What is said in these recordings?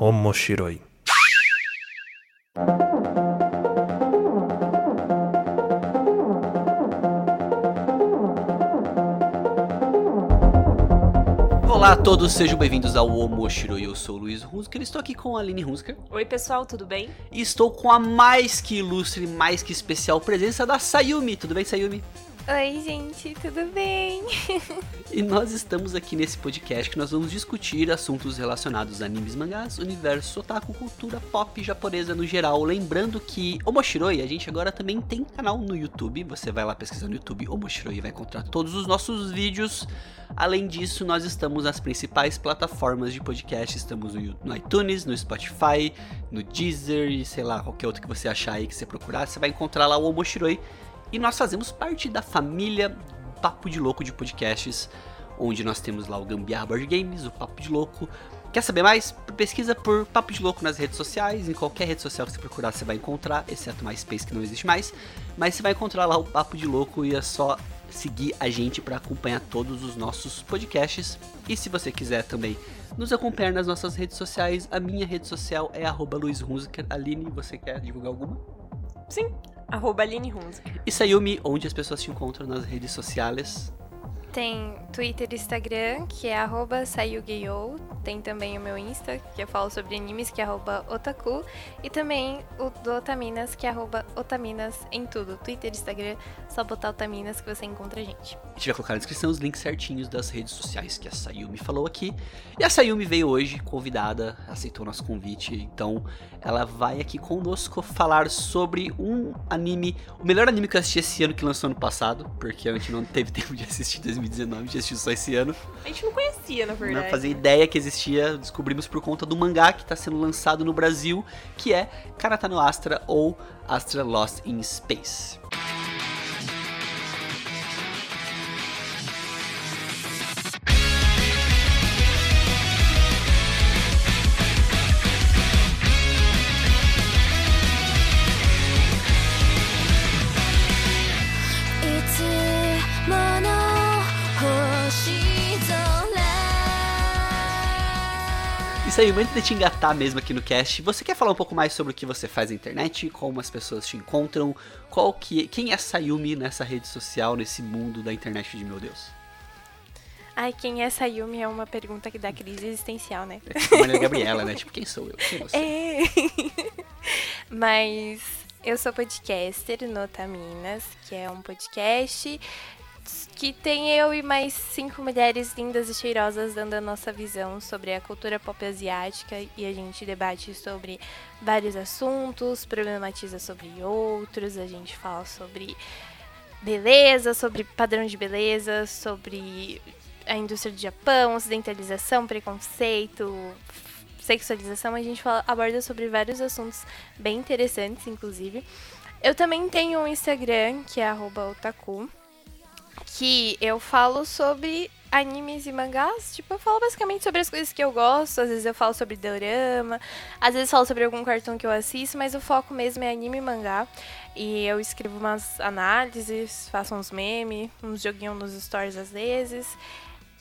Omoshiroi. Olá a todos, sejam bem-vindos ao Omoshiroi. Eu sou o Luiz Hunsker, estou aqui com a Aline Hunsker Oi, pessoal, tudo bem? e estou com a mais que ilustre, mais que especial presença da Sayumi. Tudo bem, Sayumi? Oi, gente, tudo bem? E nós estamos aqui nesse podcast que nós vamos discutir assuntos relacionados a animes, mangás, universo otaku, cultura pop japonesa no geral. Lembrando que Omoshiroi, a gente agora também tem canal no YouTube. Você vai lá pesquisar no YouTube Omoshiroi e vai encontrar todos os nossos vídeos. Além disso, nós estamos nas principais plataformas de podcast. Estamos no, iTunes, no Spotify, no Deezer e sei lá, qualquer outro que você achar aí que você procurar. Você vai encontrar lá o Omoshiroi. E nós fazemos parte da família Papo de Louco de podcasts, onde nós temos lá o Gambiarra Board Games, o Papo de Louco. Quer saber mais? Pesquisa por Papo de Louco nas redes sociais, em qualquer rede social que você procurar você vai encontrar, exceto MySpace que não existe mais. Mas você vai encontrar lá o Papo de Louco e é só seguir a gente para acompanhar todos os nossos podcasts. E se você quiser também nos acompanhar nas nossas redes sociais, a minha rede social é arroba. Aline, você quer divulgar alguma? Sim. Arroba Aline Hunziker. E Sayumi, onde as pessoas te encontram nas redes sociais. Tem Twitter e Instagram, que é arroba. Tem também o meu Insta, que eu falo sobre animes, que é arroba otaku. E também o do Otaminas, que é arroba otaminas em tudo. Twitter, Instagram, só botar Otaminas que você encontra a gente. A gente vai colocar na descrição os links certinhos das redes sociais que a Sayumi falou aqui. E a Sayumi veio hoje convidada, aceitou nosso convite, então ela vai aqui conosco falar sobre um anime, o melhor anime que eu assisti esse ano que lançou ano passado, porque a gente não teve tempo de assistir em 2019, a gente assistiu só esse ano. A gente não conhecia, na verdade. Não fazia ideia que existia, descobrimos por conta do mangá que está sendo lançado no Brasil, que é Karata no Astra ou Astra Lost in Space. Aí, antes de te engatar mesmo aqui no cast, você quer falar um pouco mais sobre o que você faz na internet, como as pessoas te encontram, qual que, quem é Sayumi nessa rede social, nesse mundo da internet de meu Deus? Ai, quem é Sayumi é uma pergunta que dá crise existencial, né? É tipo a Maria Gabriela, né? Tipo, quem sou eu? Quem você? É. Mas eu sou podcaster no Otaminas, que é um podcast que tem eu e mais cinco mulheres lindas e cheirosas dando a nossa visão sobre a cultura pop asiática e a gente debate sobre vários assuntos, problematiza sobre outros, a gente fala sobre beleza, sobre padrão de beleza, sobre a indústria do Japão, ocidentalização, preconceito, sexualização, a gente fala, aborda sobre vários assuntos bem interessantes, inclusive. Eu também tenho um Instagram, que é otaku, que eu falo sobre animes e mangás. Tipo, eu falo basicamente sobre as coisas que eu gosto. Às vezes eu falo sobre dorama, às vezes falo sobre algum cartão que eu assisto, mas o foco mesmo é anime e mangá. E eu escrevo umas análises, faço uns memes, uns joguinhos nos stories às vezes.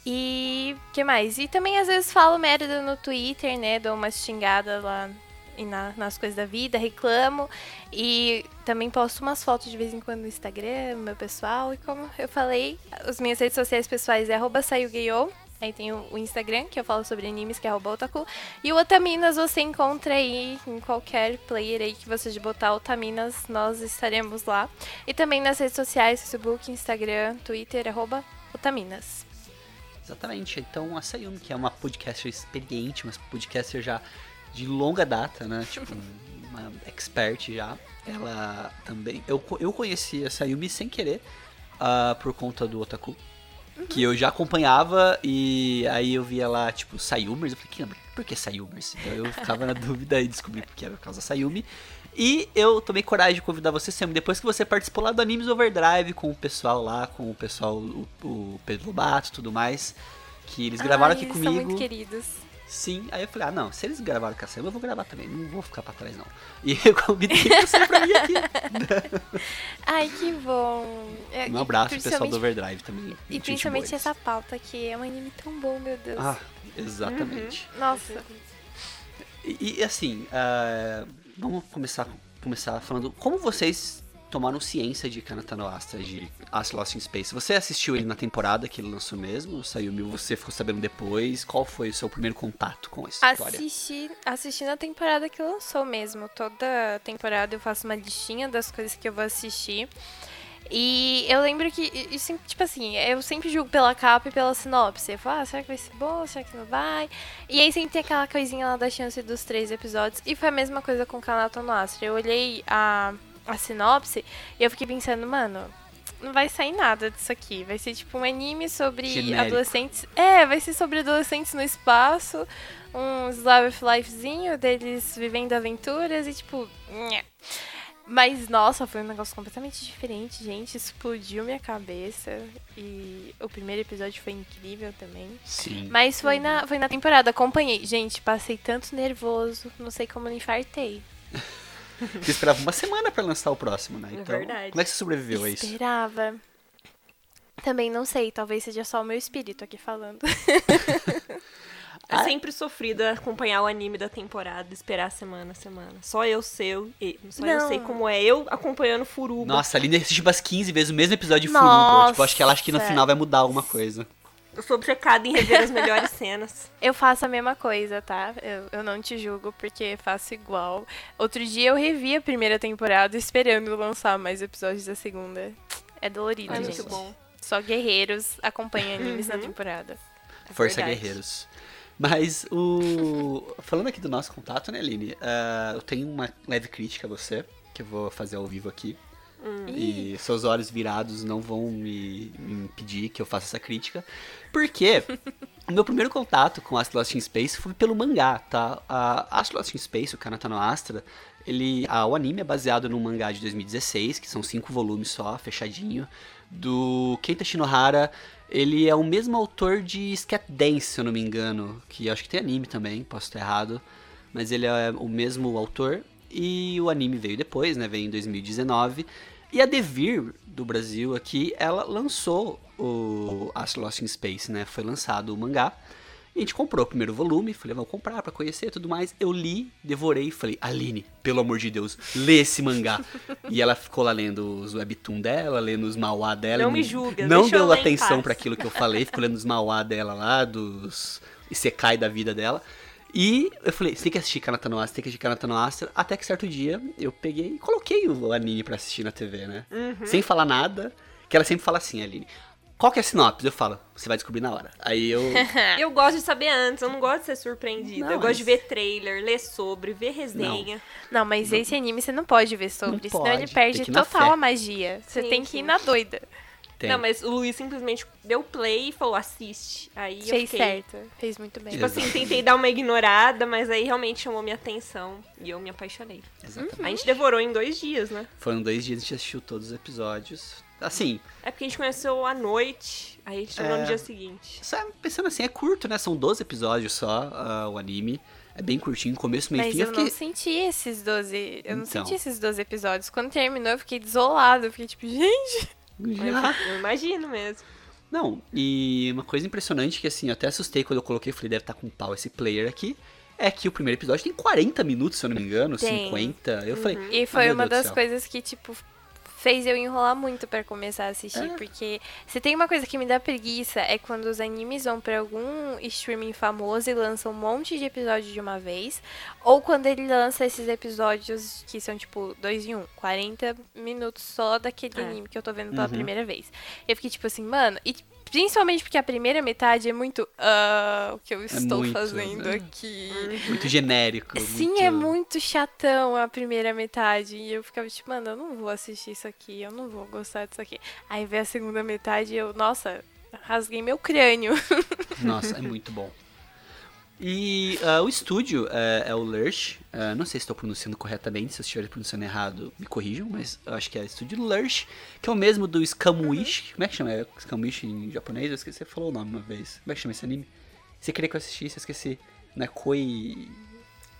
E que mais? E também às vezes falo merda no Twitter, né? Dou uma xingada lá e na, nas coisas da vida, reclamo. E também posto umas fotos de vez em quando no Instagram, meu pessoal. E como eu falei, as minhas redes sociais pessoais é arroba. Aí tem o, Instagram, que eu falo sobre animes, que é otaku. E o Otaminas você encontra aí em qualquer player aí que você botar Otaminas, nós estaremos lá. E também nas redes sociais, Facebook, Instagram, Twitter, arroba Otaminas. Exatamente. Então, a Sayumi, que é uma podcaster experiente, uma podcaster já de longa data, né? Tipo, uma expert já. Ela também. Eu, eu conheci a Sayumi sem querer, uh, por conta do Otaku. Que eu já acompanhava e aí eu via lá, tipo, Sayumers. Eu falei, que por que Sayumers? Então eu ficava na dúvida e descobri porque era por causa da Sayumi. E eu tomei coragem de convidar você, Sam, depois que você participou lá do Animes Overdrive com o pessoal lá, com o pessoal, o, o Pedro Lobato e tudo mais. Que eles gravaram Ai, aqui eles comigo. São muito queridos. Sim, aí eu falei, ah não, se eles gravaram com a Sam, eu vou gravar também, não vou ficar pra trás não. E eu convidei você pra vir aqui. Ai, que bom. É, Um abraço pro pessoal do Overdrive também. E principalmente essa pauta, que é um anime tão bom, meu Deus. Ah, exatamente. Nossa. E, e, assim, ah, vamos começar, começar falando como vocês tomaram ciência de Kanata no Astra, de As Lost in Space. Você assistiu ele na temporada que ele lançou mesmo? Saiu mil, você ficou sabendo depois? Qual foi o seu primeiro contato com essa história? Assisti, assisti na temporada que lançou mesmo. Toda temporada eu faço uma listinha das coisas que eu vou assistir. E eu lembro que, sempre, tipo assim, eu sempre julgo pela capa e pela sinopse. Eu falo, ah, será que vai ser bom? Será que não vai? E aí sempre tem aquela coisinha lá da chance dos três episódios. E foi a mesma coisa com Kanato no Astra. Eu olhei a, a sinopse e eu fiquei pensando, mano, não vai sair nada disso aqui. Vai ser tipo um anime sobre Genérico. adolescentes. É, vai ser sobre adolescentes no espaço. Um of Lifezinho deles vivendo aventuras e tipo. nhé. Mas, nossa, foi um negócio completamente diferente, gente. Explodiu minha cabeça. E o primeiro episódio foi incrível também. Sim. Mas foi na, foi na temporada, acompanhei. Gente, passei tanto nervoso, não sei como não infartei. Você esperava uma semana pra lançar o próximo, né? É Então, verdade. como é que você sobreviveu a isso? Esperava. Também não sei, talvez seja só o meu espírito aqui falando. É sempre sofrido acompanhar o anime da temporada, esperar semana a semana. Só eu sei, e- só eu Não. sei como é eu acompanhando Furuba. Nossa, a Aline assiste umas 15 vezes o mesmo episódio de Nossa. Furuba. Tipo, acho que ela acha que no final vai mudar alguma coisa. Eu sou obcecada em rever as melhores cenas. Eu faço a mesma coisa, tá? Eu, eu não te julgo porque faço igual. Outro dia eu revi a primeira temporada esperando lançar mais episódios da segunda. É dolorido, É gente. muito bom. Só guerreiros acompanham animes na Uhum. temporada. É Força verdade. Guerreiros. Mas o. Falando aqui do nosso contato, né, Aline? ah, eu tenho uma leve crítica a você, que eu vou fazer ao vivo aqui. E seus olhos virados não vão me, me impedir que eu faça essa crítica. Porque o meu primeiro contato com Astro Lost in Space foi pelo mangá, tá? A Astro Lost in Space, o Kanata no Astra, ele, ah, o anime é baseado num mangá de 2016, que são cinco volumes só, fechadinho, do Keita Shinohara. Ele é o mesmo autor de Scat Dance, se eu não me engano, que acho que tem anime também, posso estar errado, mas ele é o mesmo autor. E o anime veio depois, né? Veio em 2019. E a Devir, do Brasil aqui, ela lançou o Astro Lost in Space, né? Foi lançado o mangá. E a gente comprou o primeiro volume, falei, vamos comprar pra conhecer e tudo mais. Eu li, devorei e falei, Aline, pelo amor de Deus, lê esse mangá. e ela ficou lá lendo os webtoon dela, lendo os mauá dela. Não e me julga, Não deu atenção paz. pra aquilo que eu falei, ficou lendo os mauá dela lá, dos Isekai da vida dela. E eu falei, você tem que assistir Kanata no Astra, tem que assistir Kanata no Astra. Até que certo dia eu peguei e coloquei o anime pra assistir na TV, né? Uhum. Sem falar nada, que ela sempre fala assim, Aline. Qual que é a sinopse? Eu falo, você vai descobrir na hora. Aí eu. Eu gosto de saber antes, eu não gosto de ser surpreendida. Não, eu gosto mas- de ver trailer, ler sobre, ver resenha. Não, mas esse anime você não pode ver sobre, Não senão pode, ele perde total a magia. Você Sim, tem que sim. ir na doida. Tem. Não, mas o Luiz simplesmente deu play e falou, assiste. Aí eu Fez fiquei... certo, fez muito bem. Tipo assim, tentei dar uma ignorada, mas aí realmente chamou minha atenção. E eu me apaixonei. Exatamente. A gente devorou em dois dias, né? Foram dois dias, a gente assistiu todos os episódios. Assim, É porque a gente conheceu à noite, aí a gente terminou É. no dia seguinte. só pensando assim, é curto, né? São 12 episódios só ah, o anime. É bem curtinho, começo, meio e Mas fim. eu Eu fiquei. não senti esses 12. Eu não Então. senti esses 12 episódios. Quando terminou, eu fiquei desolado. Eu fiquei tipo, gente. Já. Eu imagino mesmo. Não, e uma coisa impressionante que assim, eu até assustei quando eu coloquei, falei, deve estar com pau esse player aqui. É que o primeiro episódio tem 40 minutos, se eu não me engano, Tem. 50. Eu falei, E "Ah, foi meu uma Deus das céu." coisas que, tipo, fez eu enrolar muito pra começar a assistir. É. Porque se tem uma coisa que me dá preguiça é quando os animes vão pra algum streaming famoso e lançam um monte de episódios de uma vez. Ou quando ele lança esses episódios que são, tipo, dois em um. 40 minutos só daquele É. anime que eu tô vendo pela Uhum. primeira vez. Eu fiquei, tipo assim, mano... E principalmente porque a primeira metade é muito... Ah, o que eu estou muito, fazendo né? aqui? Muito genérico. Sim, é muito chatão a primeira metade. E eu ficava tipo, mano, eu não vou assistir isso aqui, eu não vou gostar disso aqui. Aí vem a segunda metade e eu, nossa, rasguei meu crânio. Nossa, é muito bom. E ah, o estúdio é, é o Lurch. Ah, não sei se estou pronunciando corretamente, se eu estiver pronunciando errado, me corrijam, mas eu acho que é o estúdio Lurch, que é o mesmo do Scamuish. Como é que chama? É Scamuish em japonês? Eu esqueci, você falou o nome uma vez. Como é que chama esse anime? Você queria que eu assistisse, eu esqueci. Não é Koi...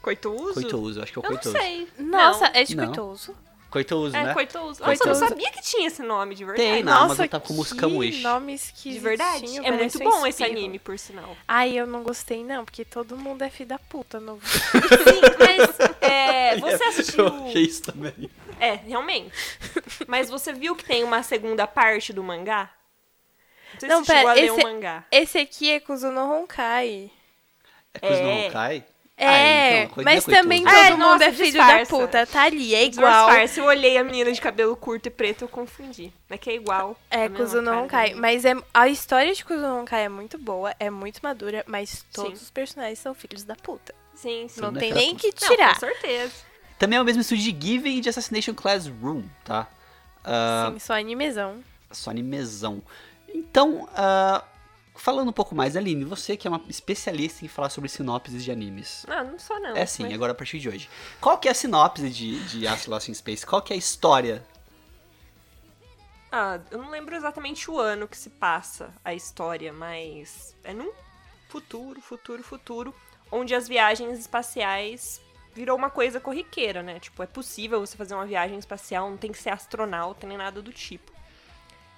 Coituso? Coitouso, acho que é o Eu não sei. Nossa, Não. é de coitoso. Coitouso, É, né? Coitouso. Nossa, eu não sabia que tinha esse nome de verdade. Tem, na Nossa, Amazon tá como os que Kamuishi. nomes que De verdade. É muito bom esse anime, por sinal. Ai, eu não gostei não, porque todo mundo é filho da puta no Sim, mas é, você assistiu. Eu achei isso também. É, realmente. Mas você viu que tem uma segunda parte do mangá? Não sei Não, se pera, a ler esse- o mangá. Esse aqui é Kuzuno Honkai. É coisa É. Honkai? É, Ah, então, mas coitoso. também Ah, todo é, mundo nossa, é filho disfarça. da puta. Tá ali, é igual. Disfarce, eu olhei a menina de cabelo curto e preto, eu confundi. Não é que é igual. É, Kuzuno Honkai. Mas é, a história de Kuzuno Honkai é muito boa, é muito madura, mas todos Sim. os personagens são filhos da puta. Sim, sim. Não Não é tem filha nem que Não, tirar. com certeza. Também é o mesmo estúdio de Given e de Assassination Classroom, tá? Ah, Sim, só animezão. só animezão. Então, ah, falando um pouco mais, Aline, você que é uma especialista em falar sobre sinopses de animes. Não, não sou não. É sim, mas- agora a partir de hoje. Qual que é a sinopse de, de Astro Lost in Space? Qual que é a história? Ah, eu não lembro exatamente o ano que se passa a história, mas é num futuro, futuro, futuro, onde as viagens espaciais virou uma coisa corriqueira, né? Tipo, é possível você fazer uma viagem espacial, não tem que ser astronauta nem nada do tipo.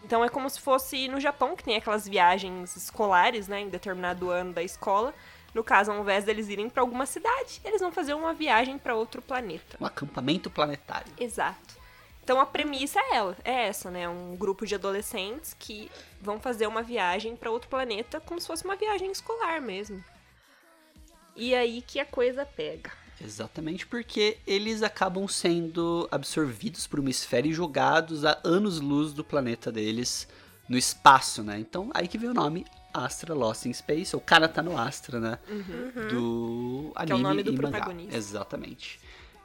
Então é como se fosse no Japão, que tem aquelas viagens escolares, né, em determinado ano da escola. No caso, ao invés deles irem pra alguma cidade, eles vão fazer uma viagem pra outro planeta. Um acampamento planetário. Exato. Então a premissa é ela, é essa, né? Um grupo de adolescentes que vão fazer uma viagem para outro planeta como se fosse uma viagem escolar mesmo. E aí que a coisa pega. Exatamente porque eles acabam sendo absorvidos por uma esfera e jogados a anos-luz do planeta deles no espaço, né? Então, aí que vem o nome Astra Lost in Space, ou Cara tá no Astra, né? Do Que é o anime nome do protagonista. Exatamente.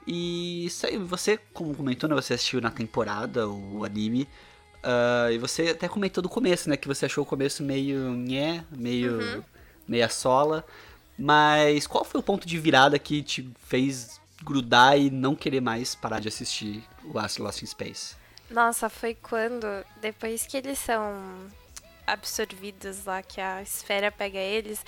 E isso aí, você, como comentou, né? Você assistiu na temporada o anime. ah, e você até comentou do começo, né? Que você achou o começo meio nhé, meio meia sola. Mas qual foi o ponto de virada que te fez grudar e não querer mais parar de assistir o Astro Lost in Space? Nossa, foi quando, depois que eles são absorvidos lá, que a esfera pega eles,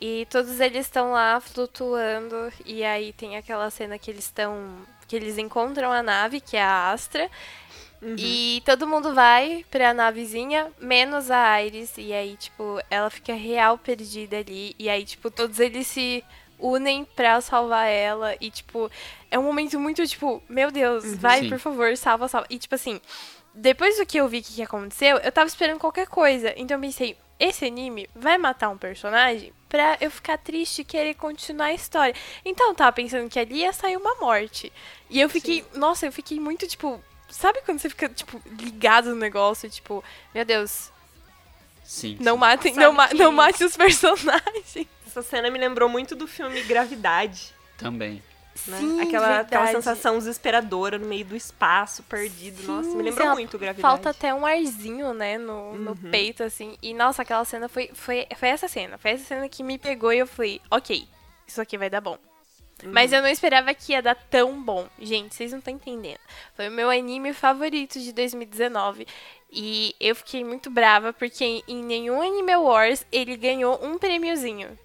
e todos eles estão lá flutuando, e aí tem aquela cena que eles estão. que eles encontram a nave, que é a Astra, e todo mundo vai pra navezinha, menos a Iris, e aí, tipo, ela fica real perdida ali, e aí, tipo, todos eles se unem pra salvar ela, e, tipo, é um momento muito, tipo, meu Deus, vai, Sim. por favor, salva, salva. E, tipo assim, depois do que eu vi que, que aconteceu, eu tava esperando qualquer coisa, então eu pensei, esse anime vai matar um personagem pra eu ficar triste e querer continuar a história. Então eu tava pensando que ali ia sair uma morte. E eu fiquei, nossa, eu fiquei muito, tipo, sabe quando você fica, tipo, ligado no negócio, tipo, meu Deus, Sim. não sim. matem, Sabe não, ma não mate os personagens. Essa cena me lembrou muito do filme Gravidade. Também. Né? Sim, aquela, aquela sensação desesperadora no meio do espaço, perdido. nossa, Sim, me lembrou muito Gravidade. Falta até um arzinho, né, no, no Uhum. peito, assim. E, nossa, aquela cena foi, foi, foi essa cena. Foi essa cena que me pegou e eu falei, ok, isso aqui vai dar bom. Mas Uhum. eu não esperava que ia dar tão bom. Gente, vocês não estão entendendo. Foi o meu anime favorito de 2019. E eu fiquei muito brava porque em- nenhum Anime Wars ele ganhou um prêmiozinho.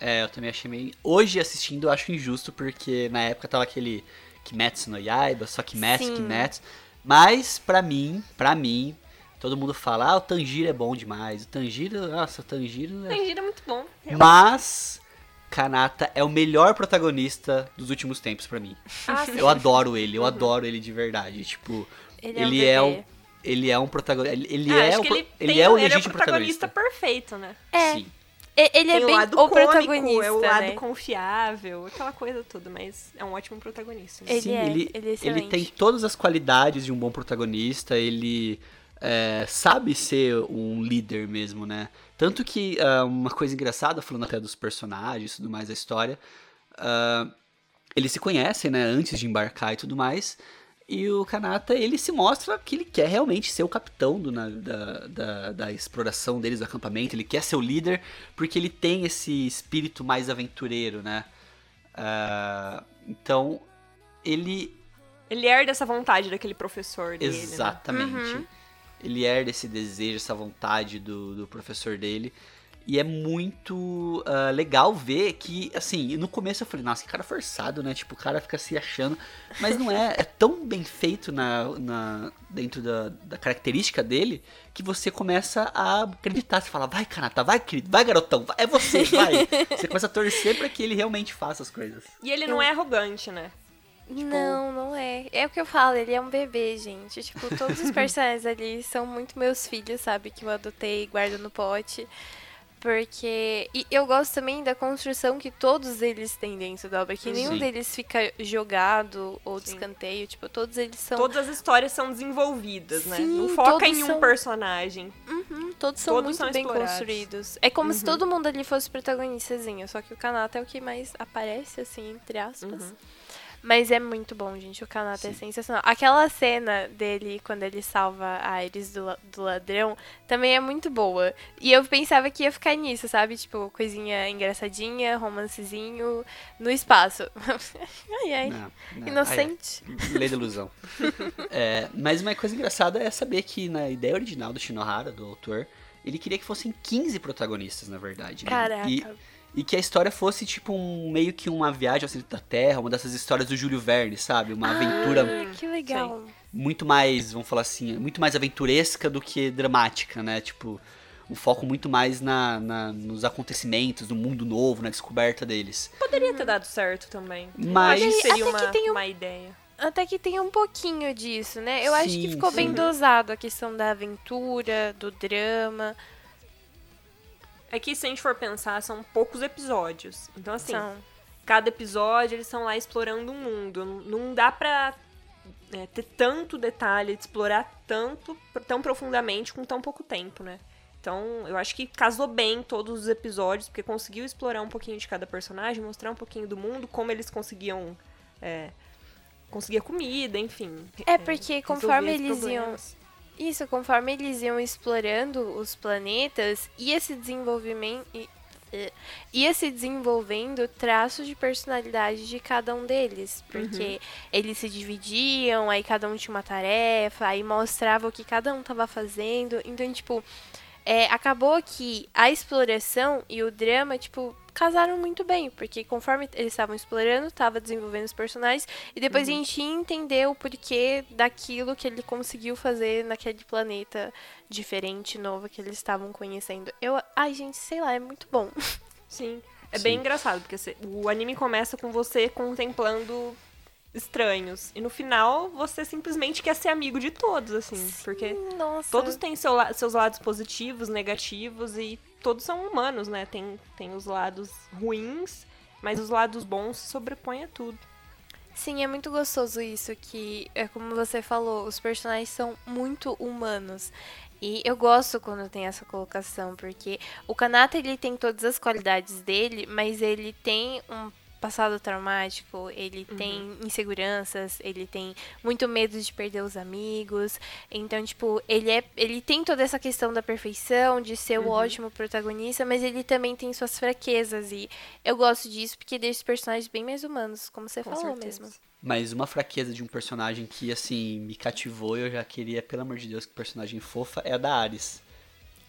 É, eu também achei meio. Hoje assistindo eu acho injusto, porque na época tava aquele Kimetsu no Yaiba, só Kimetsu, Sim. Kimetsu. Mas, pra mim, pra mim, todo mundo fala, ah, o Tanjiro é bom demais. O Tanjiro, nossa, o Tanjiro é Tanjiro é muito bom. Mas Kanata é o melhor protagonista dos últimos tempos pra mim. Ah. Eu adoro ele, eu adoro ele de verdade. Tipo, Ele, ele é é um ele é um protagonista, ele, ele Ah, é ele, ele tem- é o ele é o protagonista protagonista. perfeito, né? É, Sim. Ele é tem bem o lado o cômico, protagonista, é o lado né? confiável, aquela coisa toda, mas é um ótimo protagonista. né? Ele Sim, é, ele, ele é ele tem todas as qualidades de um bom protagonista, ele é, sabe ser um líder mesmo, né? Tanto que ah, uma coisa engraçada, falando até dos personagens e tudo mais da história, ah, eles se conhecem, né, antes de embarcar e tudo mais, e o Kanata, ele se mostra que ele quer realmente ser o capitão do, na- da, da, da exploração deles, do acampamento, ele quer ser o líder, porque ele tem esse espírito mais aventureiro, né? Ah, então, ele Ele herda essa vontade daquele professor dele. né? Exatamente. Ele herda esse desejo, essa vontade do, do professor dele. E é muito uh, legal ver que, assim, no começo eu falei, nossa, que cara forçado, né? Tipo, o cara fica se achando. Mas não é. É tão bem feito na, na, dentro da, da característica dele que você começa a acreditar. Você fala, vai, Kanata, vai, querido, vai, garotão, vai, é você, vai. você começa a torcer pra que ele realmente faça as coisas. E ele não é arrogante, né? Tipo... Não, não é. É o que eu falo, ele é um bebê, gente. Tipo, todos os personagens ali são muito meus filhos, sabe? Que eu adotei e guardo no pote. Porque. E eu gosto também da construção que todos eles têm dentro da obra. Que Sim. nenhum deles fica jogado ou de escanteio. Tipo, todos eles são. Todas as histórias são desenvolvidas, né? Sim, Não foca em um são... personagem. Uhum, todos são todos muito são bem explorados. construídos. É como uhum. se todo mundo ali fosse protagonistazinho. Só que o Kanata é o que mais aparece, assim, entre aspas. Uhum. Mas é muito bom, gente. O Kanata é sensacional. Aquela cena dele, quando ele salva a Iris do, do ladrão, também é muito boa. E eu pensava que ia ficar nisso, sabe? Tipo, coisinha engraçadinha, romancezinho, no espaço. ai, ai. Não, não. Inocente. Ai, lei da ilusão. é, mas uma coisa engraçada é saber que na ideia original do Shinohara, do autor, ele queria que fossem 15 protagonistas, na verdade. Né? Caraca. E e que a história fosse tipo um meio que uma viagem ao centro da Terra, uma dessas histórias do Júlio Verne, sabe? Uma ah, aventura que legal. muito mais, vamos falar assim, muito mais aventuresca do que dramática, né? Tipo, um foco muito mais na, na nos acontecimentos, no mundo novo, na descoberta deles. Poderia ter dado certo também. Mas que seria uma, um... uma ideia até que tem um pouquinho disso, né? Eu sim, acho que ficou sim. bem dosado a questão da aventura, do drama. É que se a gente for pensar, são poucos episódios. Então, assim, são. cada episódio eles estão lá explorando um mundo. Não dá pra é, ter tanto detalhe, de explorar tanto, tão profundamente com tão pouco tempo, né? Então, eu acho que casou bem todos os episódios, porque conseguiu explorar um pouquinho de cada personagem, mostrar um pouquinho do mundo, como eles conseguiam. É, conseguir comida, enfim. É, porque é, conforme eles iam isso, conforme eles iam explorando os planetas, ia se desenvolvimento ia se desenvolvendo traços de personalidade de cada um deles. Porque uhum. eles se dividiam, aí cada um tinha uma tarefa, aí mostrava o que cada um estava fazendo. Então, tipo, é, acabou que a exploração e o drama, tipo, casaram muito bem, porque conforme eles estavam explorando, estava desenvolvendo os personagens, e depois uhum. a gente entendeu o porquê daquilo que ele conseguiu fazer naquele planeta diferente, novo, que eles estavam conhecendo. Eu, ai, gente, sei lá, é muito bom. Sim. É Sim. bem engraçado, porque o anime começa com você contemplando estranhos. E no final, você simplesmente quer ser amigo de todos, assim. Sim, porque nossa. todos têm seu, seus lados positivos, negativos, e todos são humanos, né? Tem, tem os lados ruins, mas os lados bons se sobrepõem a tudo. Sim, é muito gostoso isso, que é como você falou, os personagens são muito humanos. E eu gosto quando tem essa colocação, porque o Kanata ele tem todas as qualidades dele, mas ele tem um passado traumático, ele uhum. tem inseguranças, ele tem muito medo de perder os amigos. Então, tipo, ele é ele tem toda essa questão da perfeição, de ser uhum. o ótimo protagonista, mas ele também tem suas fraquezas e eu gosto disso porque deixa os personagens bem mais humanos, como você Com falou certeza. mesmo. Mas uma fraqueza de um personagem que, assim, me cativou e eu já queria, pelo amor de Deus, que personagem fofa é a da Ares.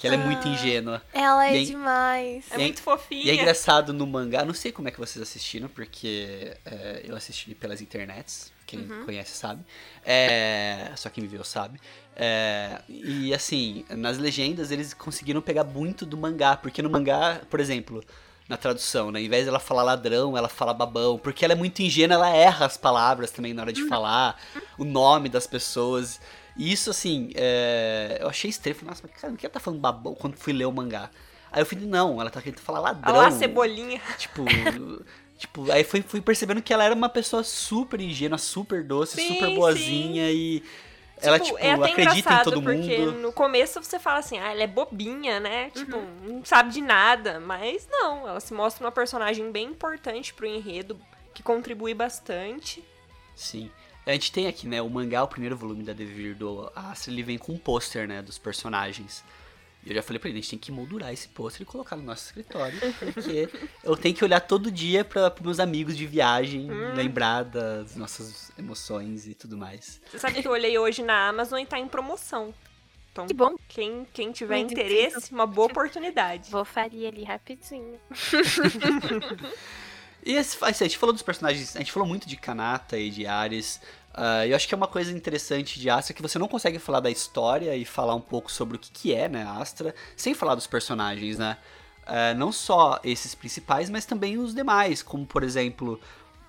Que ela ah, é muito ah, ingênua. Ela é, é demais. É, é muito fofinha. E é engraçado no mangá, não sei como é que vocês assistiram, porque é, eu assisti pelas internets, quem uhum. conhece sabe. É, só quem me viu sabe. É, e assim, nas legendas eles conseguiram pegar muito do mangá, porque no mangá, por exemplo, na tradução, né? Em vez dela falar ladrão, ela fala babão. Porque ela é muito ingênua, ela erra as palavras também na hora de uhum. falar, o nome das pessoas. E isso, assim, é... eu achei estranho. Falei, nossa, mas cara, não que ela tá falando babão quando fui ler o mangá? Aí eu falei, não, ela tá querendo falar ladrão. Olha lá, cebolinha. Tipo, tipo, aí fui, fui percebendo que ela era uma pessoa super ingênua, super doce, sim, super boazinha sim. e... ela, tipo, é acredita em todo porque mundo. no começo você fala assim, ah, ela é bobinha, né? Tipo, uhum. não sabe de nada. Mas não, ela se mostra uma personagem bem importante pro enredo, que contribui bastante. Sim. A gente tem aqui, né, o mangá, o primeiro volume da Devir do Astro, ele vem com um pôster, né, dos personagens. E eu já falei pra ele, a gente tem que moldurar esse pôster e colocar no nosso escritório, porque eu tenho que olhar todo dia para pros meus amigos de viagem, hum. lembrar das nossas emoções e tudo mais. Você sabe que eu olhei hoje na Amazon e tá em promoção. Então, Que bom. quem, quem tiver Muito interesse, uma boa oportunidade. Vou falir ali rapidinho. E esse, assim, a gente falou dos personagens, a gente falou muito de Kanata e de Ares. ah, eu acho que é uma coisa interessante de Astra que você não consegue falar da história e falar um pouco sobre o que, que é, né, Astra, sem falar dos personagens, né? Ah, não só esses principais, mas também os demais, como por exemplo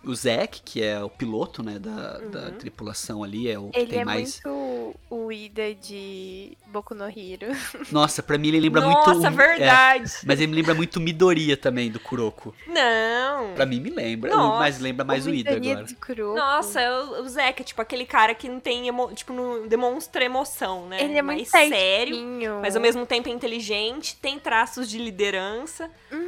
o Zack, que é o piloto, né, da, da tripulação ali, é o que Ele tem é mais. muito o Ida de Boku no Hero. Nossa, pra mim ele lembra muito. Nossa, é, verdade. mas ele me lembra muito Midoriya também, do Kuroko. Não. Pra mim me lembra, Nossa, mas lembra mais o, Ida Midoriya agora. de Kuroko. Nossa, o, o Zeca é tipo aquele cara que não tem, emo... tipo, não demonstra emoção, né? Ele é mais muito sério, certinho. mas ao mesmo tempo é inteligente, tem traços de liderança. Uhum.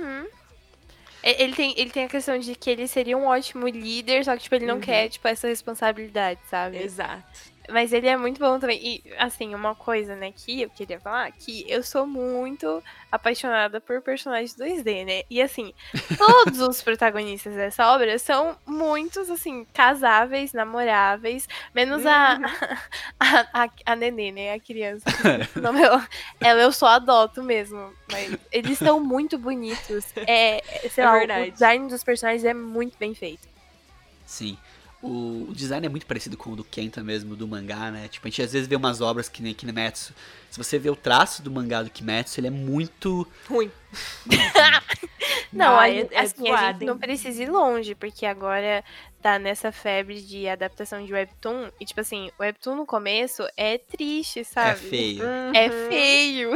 E- Ele tem, ele tem a questão de que ele seria um ótimo líder, só que, tipo, ele não Uhum. quer, tipo, essa responsabilidade, sabe? Exato. Mas ele é muito bom também. E, assim, uma coisa, né, que eu queria falar, que eu sou muito apaixonada por personagens 2D, né? E, assim, todos os protagonistas dessa obra são muitos, assim, casáveis, namoráveis, menos a, a, a, a Nenê, né, a criança. Não, ela, ela eu só adoto mesmo. Mas eles são muito bonitos. É, é, sei É lá, verdade. o design dos personagens é muito bem feito. Sim. O, design é muito parecido com o do Kenta mesmo, do mangá, né? Tipo, a gente às vezes vê umas obras que nem Kinematsu. Se você vê o traço do mangá do Kimetsu, ele é muito. Ruim. Não, Ah, a, é- gente- é assim, a gente não precisa ir longe, porque agora tá nessa febre de adaptação de webtoon. E, tipo assim, o webtoon no começo é triste, sabe? É feio. É Uhum. feio.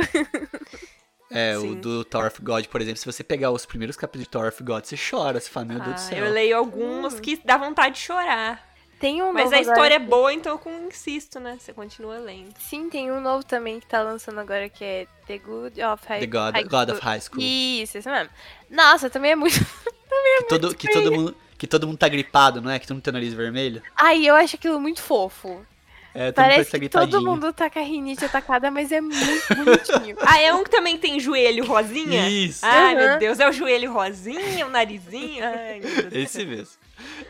É, o Sim. do Tower of God, por exemplo, se você pegar os primeiros capítulos de Tower of God, você chora, você fala, meu Deus do Ah, céu. eu leio alguns que dá vontade de chorar. Tem um Mas novo a história é boa, então eu insisto, né? Você continua lendo. Sim, tem um novo também que tá lançando agora que é The Good of High The God, High God of. High School. Isso, isso mesmo. Nossa, também é muito. Que todo, que, todo mundo, que todo mundo tá gripado, não é? Que todo mundo tem o nariz vermelho. Ai, eu acho aquilo muito fofo. É, todo mundo Parece tá que todo mundo tá com a rinite atacada, mas é muito bonitinho. Ah, é um que também tem joelho rosinha? Isso, Ai, Uhum. meu Deus, é o joelho rosinha, o narizinho? Ai, esse mesmo.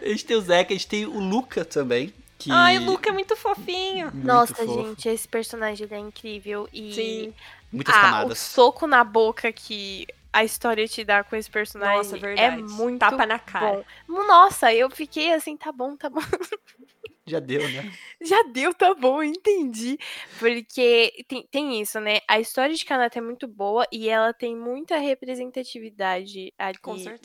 A gente tem o Zeca, a gente tem o Luca também. Que... Ai, o Luca é muito fofinho. muito Nossa, fofo. gente, esse personagem ele é incrível. E Sim. Muitas ah, o camadas. soco na boca que a história te dá com esse personagem Nossa, é verdade. muito Tapa na cara. bom. Nossa, eu fiquei assim, tá bom, tá bom. Já deu, né? Já deu, tá bom, entendi. Porque tem, tem isso, né? A história de Kanata é muito boa e ela tem muita representatividade ali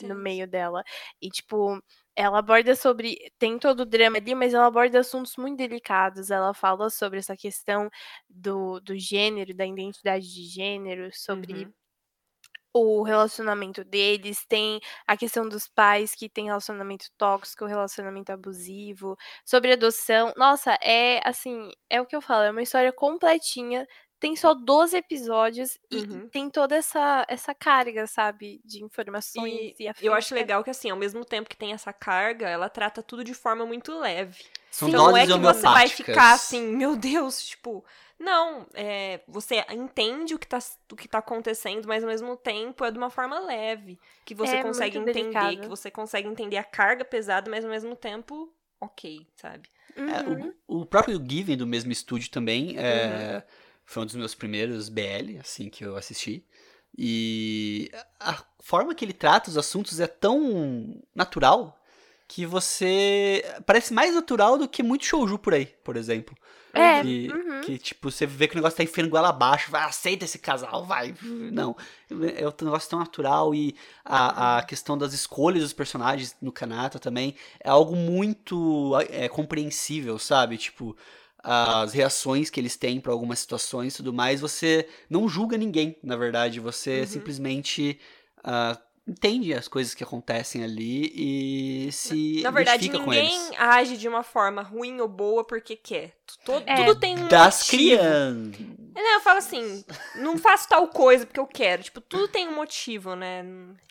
no meio dela. E, tipo, ela aborda sobre. Tem todo o drama ali, mas ela aborda assuntos muito delicados. Ela fala sobre essa questão do, do gênero, da identidade de gênero, sobre Uhum. O relacionamento deles, tem a questão dos pais que tem relacionamento tóxico, relacionamento abusivo, sobre adoção. Nossa, é assim, é o que eu falo, é uma história completinha. Tem só 12 episódios e Uhum. tem toda essa, essa carga, sabe, de informações E e, eu acho legal que, assim, ao mesmo tempo que tem essa carga, ela trata tudo de forma muito leve. São Sim. Não é que você vai ficar assim, meu Deus, tipo. Não, é, você entende o que, tá, o que tá acontecendo, mas ao mesmo tempo é de uma forma leve. Que você É consegue muito entender, delicado. que você consegue entender a carga pesada, mas ao mesmo tempo, ok, sabe? É, Uhum. o, o próprio Given do mesmo estúdio também Uhum. é, foi um dos meus primeiros BL, assim, que eu assisti. E a forma que ele trata os assuntos é tão natural que você. Parece mais natural do que muito shouju por aí, por exemplo. É, Que, uhum. que, tipo, você vê que o negócio tá enfiando goela abaixo, vai, aceita esse casal, vai. Não. É um negócio tão natural e a, a questão das escolhas dos personagens no Kanata também é algo muito é, compreensível, sabe? Tipo, as reações que eles têm pra algumas situações e tudo mais, você não julga ninguém, na verdade. Você Uhum. simplesmente ah, entende as coisas que acontecem ali e se Na verdade, identifica com ninguém eles. age de uma forma ruim ou boa porque quer. Tu- É. Tudo tem um Das motivo. crianças. Não, eu falo assim, não faço tal coisa porque eu quero. Tipo, tudo tem um motivo, né?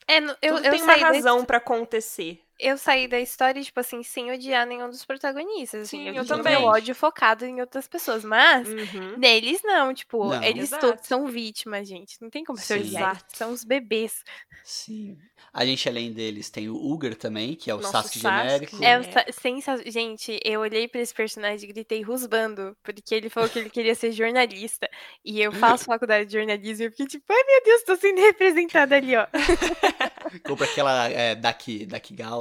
É, eu, tudo eu tem uma saí da razão pra acontecer. Eu saí da história, tipo assim, sem odiar nenhum dos protagonistas. Assim, Sim, eu, eu tinha também. meu ódio focado em outras pessoas. Mas, Uhum. neles não, tipo, Não. eles Exato. todos são vítimas, gente. Não tem como se odiar. São os bebês. Sim. A gente, além deles, tem o Uger também, que é o Nossa, Sasuke Sasuke. genérico. É, É. o sa- sensa... Gente, eu olhei pra esse personagem e gritei rusbando, porque ele falou que ele queria ser jornalista. E eu faço faculdade de jornalismo e eu fiquei tipo, ai meu Deus, tô sendo representada ali, ó. Compra aquela é, Daki,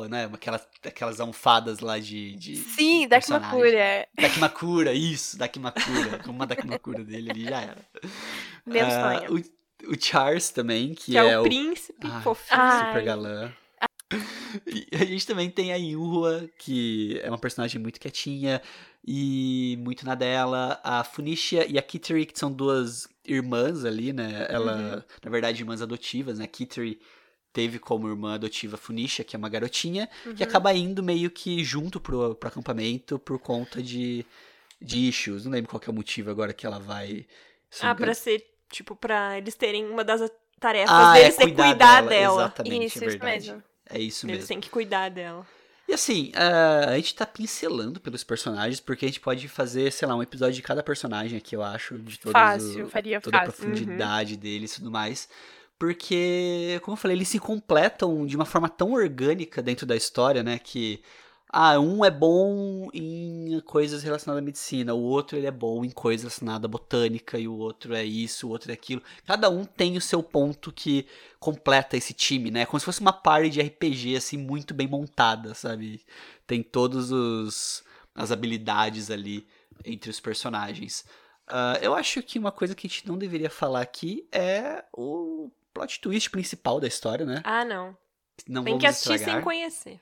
Né? Aquelas, aquelas almofadas lá de. de Sim, de da personagem. Kimakura. Dakimakura, isso, Dakimakura. Uma Dakimakura dele ali já era. Meu Ah, sonho. O, o Charles também, que, Que é, o príncipe fofinho. Super galã. E a gente também tem a Yunhua, que é uma personagem muito quietinha e muito na dela. A Funisha e a Kittery, que são duas irmãs ali, né? Ela, Uhum. na verdade, irmãs adotivas, né? Kittery teve como irmã adotiva Funisha, que é uma garotinha, que Uhum. acaba indo meio que junto pro, pro acampamento por conta de, de issues. Não lembro qual que é o motivo agora que ela vai. Ah, pra ser, tipo, pra eles terem uma das tarefas Ah, deles é cuidar, cuidar dela. dela. Exatamente, Isso, é isso verdade. mesmo. É isso Eles mesmo. têm que cuidar dela. E assim, ah, a gente tá pincelando pelos personagens, porque a gente pode fazer, sei lá, um episódio de cada personagem aqui, eu acho, de todos Fácil, o- faria toda a fácil. profundidade deles e tudo mais. Porque, como eu falei, eles se completam de uma forma tão orgânica dentro da história, né? Que ah, um é bom em coisas relacionadas à medicina, o outro ele é bom em coisas relacionadas à botânica, e o outro é isso, o outro é aquilo. Cada um tem o seu ponto que completa esse time, né? Como se fosse uma party de RPG, assim, muito bem montada, sabe? Tem todos os as habilidades ali entre os personagens. Ah, eu acho que uma coisa que a gente não deveria falar aqui é o plot twist principal da história, né? Ah, não. Não Tem que assistir estragar. sem conhecer.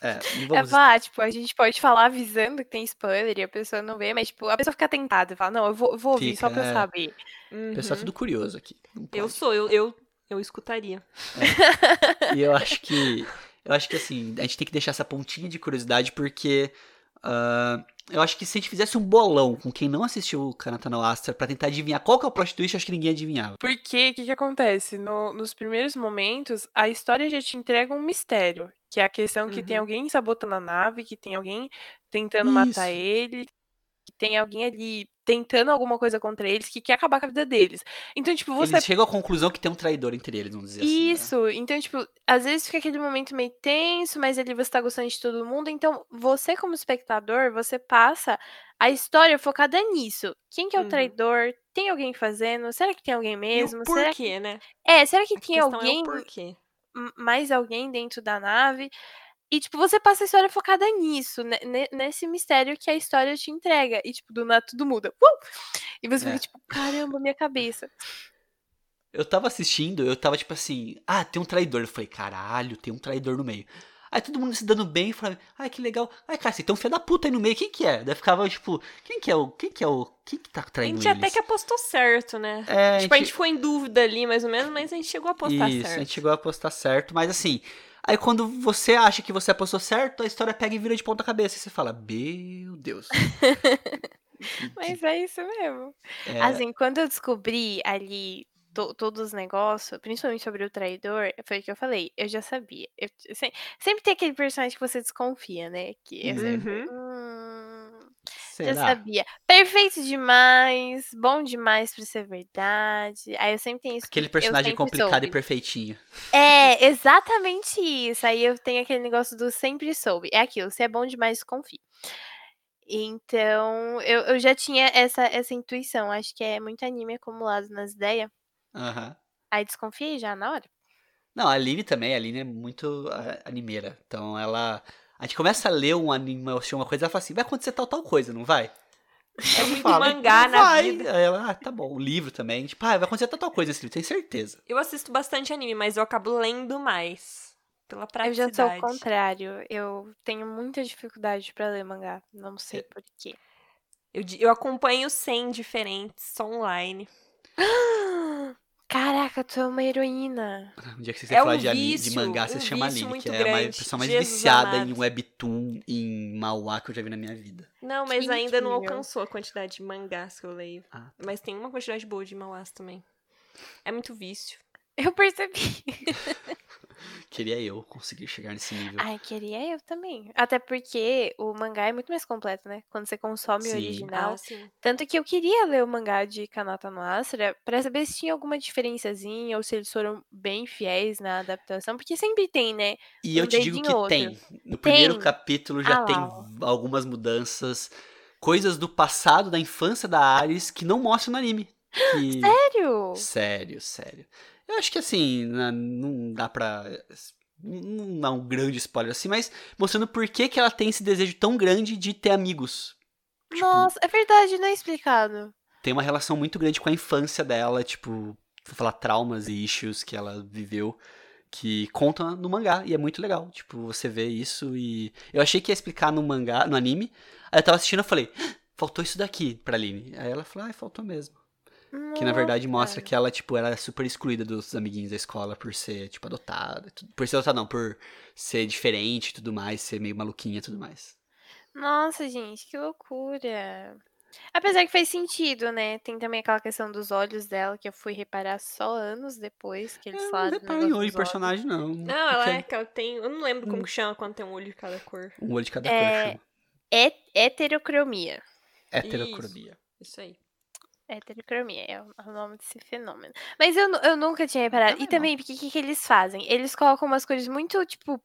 É, não É vamos falar, tipo, a gente pode falar avisando que tem spoiler e a pessoa não vê, mas, tipo, a pessoa fica tentada e fala, não, eu vou, vou ouvir só Fica, pra eu é. saber. O pessoal é Uhum. tudo curioso aqui. Eu sou, eu, eu, eu escutaria. E eu acho que. Eu acho que assim, a gente tem que deixar essa pontinha de curiosidade, porque. Ah, eu acho que se a gente fizesse um bolão com quem não assistiu o Kanata no Astra pra tentar adivinhar qual que é o plot twist, acho que ninguém adivinhava. Porque o que, que acontece? No- nos primeiros momentos, a história já te entrega um mistério. Que é a questão que tem Uhum. alguém sabotando a nave, que tem alguém tentando matar Isso. ele, que tem alguém ali tentando alguma coisa contra eles, que quer acabar com a vida deles. Então, tipo, você Eles chegam à conclusão que tem um traidor entre eles, vamos dizer assim. né? Isso, então, tipo, às vezes fica aquele momento meio tenso, mas ali você tá gostando de todo mundo. Então, você, como espectador, você passa a história focada nisso. Quem que é o Uhum. traidor? Tem alguém fazendo? Será que tem alguém E mesmo? o Será que... porquê, né? É, será que A tem questão alguém, é porquê. mais alguém dentro da nave? E, tipo, você passa a história focada nisso, ne- ne- nesse mistério que a história te entrega. E, tipo, do nada tudo muda. Uh! E você É. fica, tipo, caramba, minha cabeça. Eu tava assistindo, eu tava tipo assim, ah, tem um traidor. Eu falei, caralho, tem um traidor no meio. Aí todo mundo se dando bem, falava, ai, que legal. Ai, cara, você tem um filho da puta aí no meio, quem que é? Daí ficava, tipo, quem que é o. Quem que é o. Quem que tá A traindo gente até eles? que apostou certo, né? É, tipo, a gente ficou em dúvida ali, mais ou menos, mas a gente chegou a apostar Isso, certo. a gente chegou a apostar certo, mas assim. Aí quando você acha que você apostou certo, a história pega e vira de ponta cabeça. E você fala, meu Deus. Mas é isso mesmo. É, Assim, quando eu descobri ali to- todos os negócios, principalmente sobre o traidor, foi o que eu falei, eu já sabia. Eu, eu se- sempre tem aquele personagem que você desconfia, né? Que é sempre, Uhum. "Hum, já será? sabia. Perfeito demais, bom demais pra ser verdade. Aí eu sempre tenho isso. Aquele personagem complicado e soube. perfeitinho. É, exatamente isso. Aí eu tenho aquele negócio do sempre soube. É aquilo, se é bom demais, desconfie. Então, eu, eu já tinha essa, essa intuição. Acho que é muito anime acumulado nas ideias. Aham. Aí desconfiei já na hora. Não, a Aline também, a Aline é muito ah, animeira. Então ela. A gente começa a ler um anime, assistir uma coisa, ela fala assim, vai acontecer tal, tal coisa, não vai? É muito Fala, mangá "Não na vai." vida. Ela, ah, tá bom. O livro também, tipo, ah, vai acontecer tal, tal coisa nesse livro, tenho certeza. Eu assisto bastante anime, mas eu acabo lendo mais. Pela Eu já praticidade. sou o contrário. Eu tenho muita dificuldade pra ler mangá. Não sei É. por quê. Eu, eu acompanho 100 diferentes só online. Caraca, tu é uma heroína. Um dia que você É falar um de, ani- de vício, mangá, você um chama a vício muito que é a mais- grande. pessoa mais Jesus viciada amado. em webtoon, em mauá que eu já vi na minha vida. Não, mas Que ainda não incrível. alcançou a quantidade de mangás que eu leio. Ah, Mas tem uma quantidade boa de mauás também. É muito vício. Eu percebi. Queria eu conseguir chegar nesse nível. Ai, queria eu também. Até porque o mangá é muito mais completo, né? Quando você consome o Sim. original. Ah, sim. Tanto que eu queria ler o mangá de Kanata no Astra pra saber se tinha alguma diferençazinha ou se eles foram bem fiéis na adaptação. Porque sempre tem, né? E eu um te digo que ou outro. tem. No primeiro Tem? capítulo já Ah tem lá, algumas mudanças, coisas do passado, da infância da Ares que não mostram no anime. Que... Sério? Sério, sério. Eu acho que assim, na- não dá pra. Não dá um grande spoiler assim, mas mostrando por que, que ela tem esse desejo tão grande de ter amigos. Tipo, Nossa, é verdade, não é explicado. tem uma relação muito grande com a infância dela, tipo, vou falar traumas e issues que ela viveu, que contam no mangá, e é muito legal, tipo, você vê isso e... Eu achei que ia explicar no mangá, no anime, aí eu tava assistindo e falei, "Ah, faltou isso daqui pra Aline. Aí ela falou, ah, faltou mesmo. Que na verdade mostra Nossa. que ela, tipo, era super excluída dos amiguinhos da escola por ser, tipo, adotada. Por ser adotada, não, por ser diferente e tudo mais, ser meio maluquinha e tudo mais. Nossa, gente, que loucura. Apesar que faz sentido, né? Tem também aquela questão dos olhos dela, que eu fui reparar só anos depois que eles não falaram. do reparei em negócio olho de dos olhos. personagem, não. Não, ela é que ela tem. Eu não lembro Hum. como que chama quando tem um olho de cada cor. Um olho de cada É, cor, chama. É heterocromia. Heterocromia. Isso aí. Heterocromia é o é o nome desse fenômeno. Mas eu, eu nunca tinha reparado. E também, porque o que, que eles fazem? Eles colocam umas cores muito, tipo.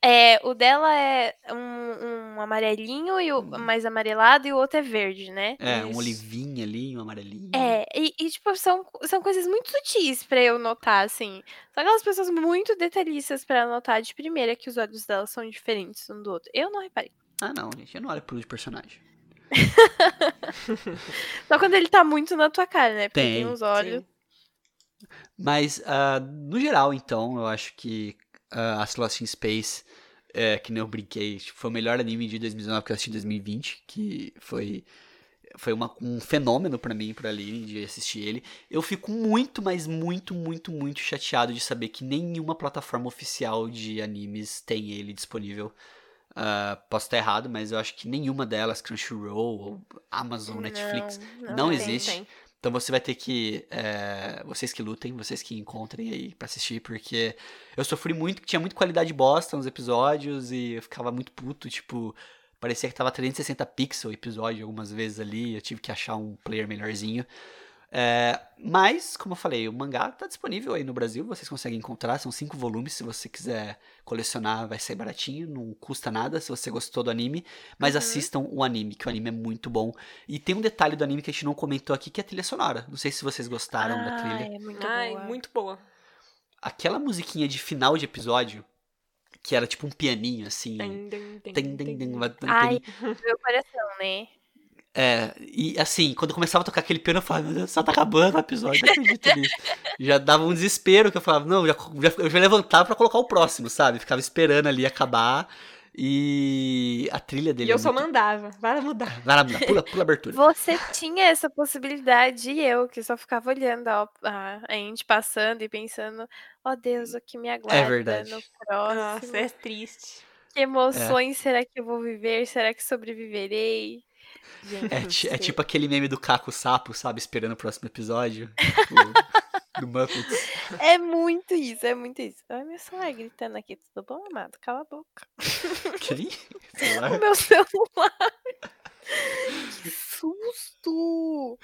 É, o dela é um, um amarelinho e o mais amarelado e o outro é verde, né? É, um Isso. olivinho ali, um amarelinho. É, e, e, tipo, são, são coisas muito sutis pra eu notar, assim. São aquelas pessoas muito detalhistas pra notar de primeira que os olhos delas são diferentes um do outro. Eu não reparei. Ah, não, gente, eu não olho pro de personagem. Só quando ele tá muito na tua cara, né? Porque tem, Tem, uns olhos. Sim. Mas, ah, no geral, então, eu acho que uh, As Lost in Space, é, que nem eu brinquei, tipo, foi o melhor anime de 2019 que eu assisti em 2020, que foi, foi uma- um fenômeno pra mim, pra Aline, de assistir ele. Eu fico muito, mas muito, muito, muito chateado de saber que nenhuma plataforma oficial de animes tem ele disponível. Ah, posso estar errado, mas eu acho que nenhuma delas, Crunchyroll, ou Amazon, Netflix, não tem. existe. Tem. Então você vai ter que. é, vocês que lutem, vocês que encontrem aí pra assistir, porque eu sofri muito, tinha muita qualidade bosta nos episódios e eu ficava muito puto, tipo. Parecia que tava 360 pixels o episódio algumas vezes ali, eu tive que achar um player melhorzinho. É, mas, como eu falei, o mangá tá disponível aí no Brasil, vocês conseguem encontrar, são cinco volumes, se você quiser colecionar vai sair baratinho, não custa nada se você gostou do anime, mas Uhum. assistam o anime, que o anime é muito bom. E tem um detalhe do anime que a gente não comentou aqui, que é a trilha sonora. Não sei se vocês gostaram da Ah, trilha. é muito Ai, boa. muito boa. Aquela musiquinha de final de episódio, que era tipo um pianinho, assim. Ai, meu coração, né? É, e assim, quando começava a tocar aquele piano, eu falava, meu Deus, só tá acabando o episódio, não acredito nisso. Já dava um desespero, que eu falava, não, já, já, eu já levantava pra colocar o próximo, sabe? Ficava esperando ali acabar. E a trilha E dele eu é só muito... mandava. Vai mudar. Vai lá, pula, pula a abertura. Você tinha essa possibilidade e eu, que só ficava olhando a, a, a gente passando e pensando, ó Deus, o que me aguarda É verdade. no próximo. Nossa, é triste. Que emoções será que eu vou viver? Será que sobreviverei? Gente, É, é tipo aquele meme do Caco Sapo, sabe? Esperando o próximo episódio. Tipo, do Muppets. É muito isso, é muito isso. Ai, meu celular gritando aqui, tudo bom, amado? Cala a boca. Que? Sei lá. O meu celular. que susto!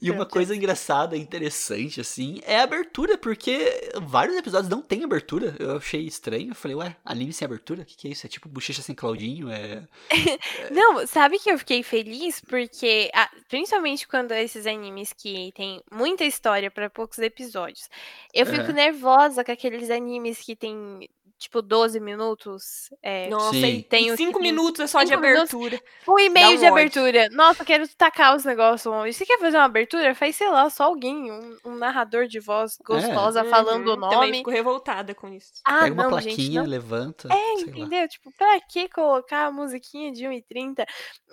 E uma coisa engraçada, interessante, assim, é a abertura, porque vários episódios não tem abertura. Eu achei estranho. Eu falei, ué, anime sem abertura? O que, que é isso? É tipo bochecha sem Claudinho? É. Não, sabe que eu fiquei feliz? Porque, principalmente quando esses animes que tem muita história pra poucos episódios, eu fico nervosa com aqueles animes que tem, tipo, 12 minutos. É, Nossa, Sim. e Tem os que cinco tem minutos é só de abertura. um e meio um de ódio. abertura. Nossa, eu quero tacar os negócios longe. Você quer fazer uma abertura? Faz, sei lá, só alguém, um, um narrador de voz gostosa falando o Uhum, Também nome. fico revoltada com isso. Ah, Pega uma não, plaquinha, gente, não levanta. É, sei lá. entendeu? Tipo, pra que colocar a musiquinha de 1h30?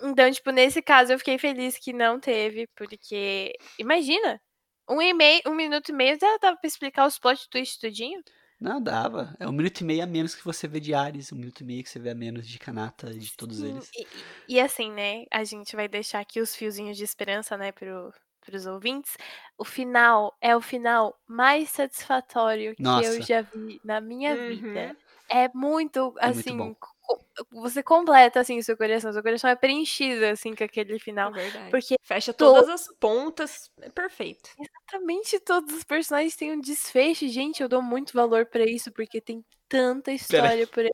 Então, tipo, nesse caso eu fiquei feliz que não teve, porque. Imagina! Um, e meio, um minuto e meio já dava pra explicar os plot twists tudinho. Não, dava. É um minuto e meio a menos que você vê de Ares, um minuto e meio que você vê a menos de Kanata e de todos Sim, eles. E, e- assim, né? A gente vai deixar aqui os fiozinhos de esperança, né, pro, para os ouvintes, o final é o final mais satisfatório que eu Nossa. já vi na minha Uhum. vida. É muito, É muito assim, bom. Você completa, assim, o seu coração. Seu coração é preenchido, assim, com aquele final. É verdade. Porque Fecha to- todas as pontas. É perfeito. exatamente todos os personagens têm um desfecho. Gente, eu dou muito valor pra isso, porque tem tanta história por aí.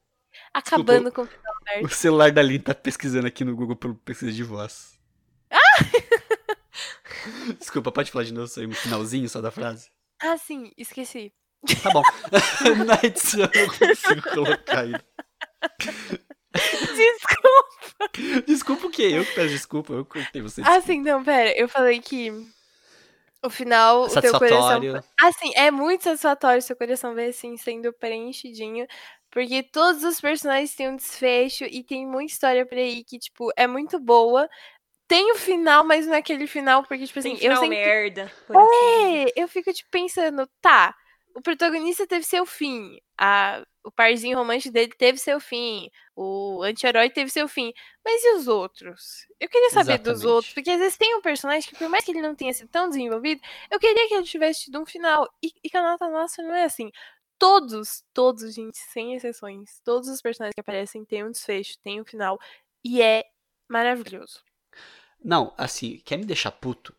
Acabando com o final aberto. O celular da Lin tá pesquisando aqui no Google pelo pesquisa de voz. Desculpa, pode falar de novo só aí no finalzinho só da frase? Ah, sim, esqueci. Tá bom. Na edição eu não consigo colocar ainda. Desculpa. Desculpa o quê? Eu que peço desculpa, eu cortei você. Ah, sim, não, pera. Eu falei que o final, o teu coração. Satisfatório. Assim, é muito satisfatório seu coração ver assim sendo preenchidinho. Porque todos os personagens têm um desfecho e tem muita história por aí que, tipo, é muito boa. Tem o final, mas não é aquele final, porque, tipo Tem assim, eu final sempre. merda. por assim. É, eu fico, tipo, pensando, tá, o protagonista teve seu fim, a, o parzinho romântico dele teve seu fim, o anti-herói teve seu fim, mas e os outros? Eu queria saber dos Exatamente. outros, porque às vezes tem um personagem que, por mais que ele não tenha sido tão desenvolvido, eu queria que ele tivesse tido um final, e, e Kanata Nossa não é assim. Todos, todos, gente, sem exceções, todos os personagens que aparecem têm um desfecho, têm um final, e é maravilhoso. Não, assim, quer me deixar puto?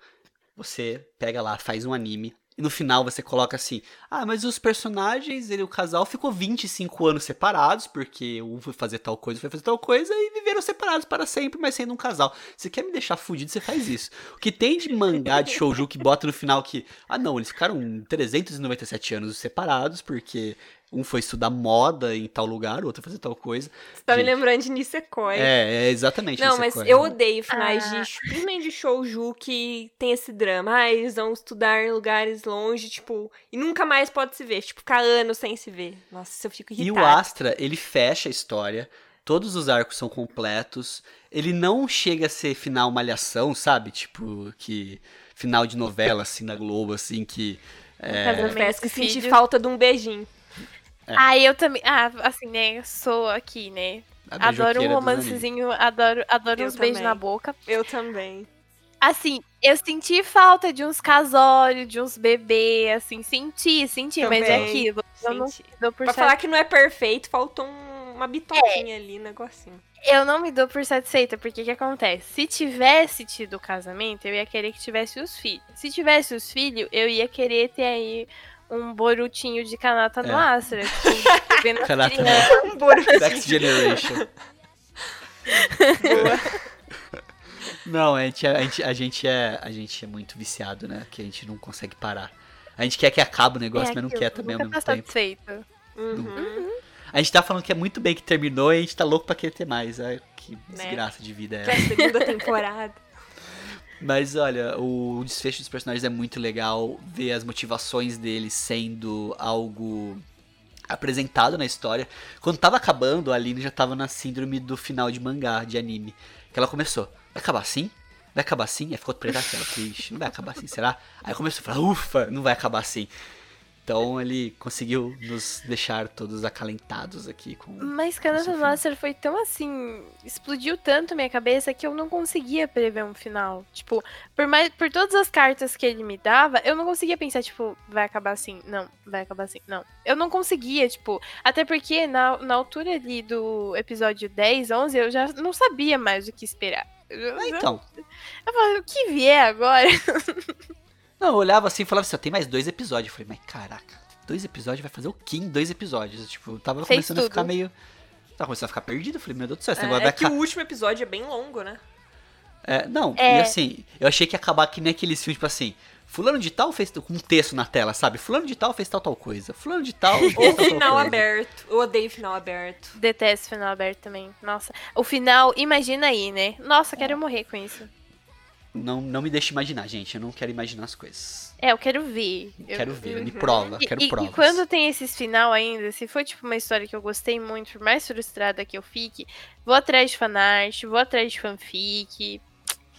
Você pega lá, faz um anime, e no final você coloca assim: ah, mas os personagens, ele, o casal ficou 25 anos separados, porque um foi fazer tal coisa, foi fazer tal coisa, e viveram separados para sempre, mas sendo um casal. Você quer me deixar fudido, você faz isso. O que tem de mangá de shouju que bota no final que, ah, não, eles ficaram 397 anos separados, porque um foi estudar moda em tal lugar, o outro fazer tal coisa. Você tá me Gente. lembrando de Nisekoi. É, é exatamente Não, isso. mas eu odeio finais Ah. de, principalmente de shouju que tem esse drama. Ah, eles vão estudar em lugares longe, tipo, e nunca mais pode se ver. Tipo, ficar anos sem se ver. Nossa, eu fico E irritada. o Astra, ele fecha a história, todos os arcos são completos, ele não chega a ser final malhação, sabe? Tipo, que final de novela, assim, da Globo, assim, que... É, Casamento, que senti filho. falta de um beijinho. É. Ah, eu também. Ah, assim, né? Eu sou aqui, né? Adoro um romancezinho, adoro, adoro Eu uns beijos também. na boca. Eu também. Assim, eu senti falta de uns casórios, de uns bebês, assim, senti, senti, mas é Também. aquilo. Eu não Senti. dou por Pra falar que não é perfeito, faltou um- uma bitoquinha ali, um negocinho. Eu não me dou por satisfeita, porque o que acontece? Se tivesse tido o casamento, eu ia querer que tivesse os filhos. Se tivesse os filhos, eu ia querer ter aí um borutinho de canata no É. Astra. Tipo, vendo as Kanata crianças. Um borutinho. Next Generation. Não, a gente, é- a, gente, a, gente é, a gente é muito viciado, né? Que a gente não consegue parar. A gente quer que acabe o negócio, É mas não quer também ao nunca mesmo tá tempo. satisfeito. Uhum. A gente tá falando que é muito bem que terminou e a gente tá louco pra querer ter mais. Ai, que desgraça de vida é Que é a segunda temporada. Mas olha, o desfecho dos personagens é muito legal, ver as motivações deles sendo algo apresentado na história. Quando tava acabando, a Aline já tava na síndrome do final de mangá, de anime. Que ela começou, vai acabar assim? Vai acabar assim? Aí ficou preta aquela, triste, não vai acabar assim, será? Aí começou a falar, ufa, não vai acabar assim. Então ele conseguiu nos deixar todos acalentados aqui com. Mas Canada. Master foi tão assim. Explodiu tanto minha cabeça que eu não conseguia prever um final. Tipo, por, mais, por todas as cartas que ele me dava, eu não conseguia pensar, tipo, vai acabar assim. Não, vai acabar assim. Não. Eu não conseguia, tipo. Até porque na, na altura ali do episódio 10, 11, eu já não sabia mais o que esperar. Ah, então. eu falei, o que vier agora? Não, eu olhava assim e falava assim, ó, tem mais dois episódios. Eu falei, mas caraca, dois episódios vai fazer o quê em dois episódios? Tipo, eu tava Fez começando a ficar tudo. meio. Tava começando a ficar perdido. Eu falei, meu Deus do céu, esse É, negócio é vai que o acabar. último episódio é bem longo, né? É, não, É. e assim, eu achei que ia acabar que nem aqueles filmes, tipo assim, fulano de tal fez com um texto na tela, sabe? Fulano de tal fez tal tal coisa. Fulano de tal Ou tal, final coisa. aberto. Eu odeio final aberto. Detesto final aberto também. Nossa. O final, imagina aí, né? Nossa, quero morrer com isso. Não, não me deixe imaginar, gente. Eu não quero imaginar as coisas. É, eu quero ver. Eu- Quero ver, me Uhum. prova, E, quero e- e provas. quando tem esses final ainda, se for tipo uma história que eu gostei muito, por mais frustrada que eu fique, vou atrás de fanart, vou atrás de fanfic,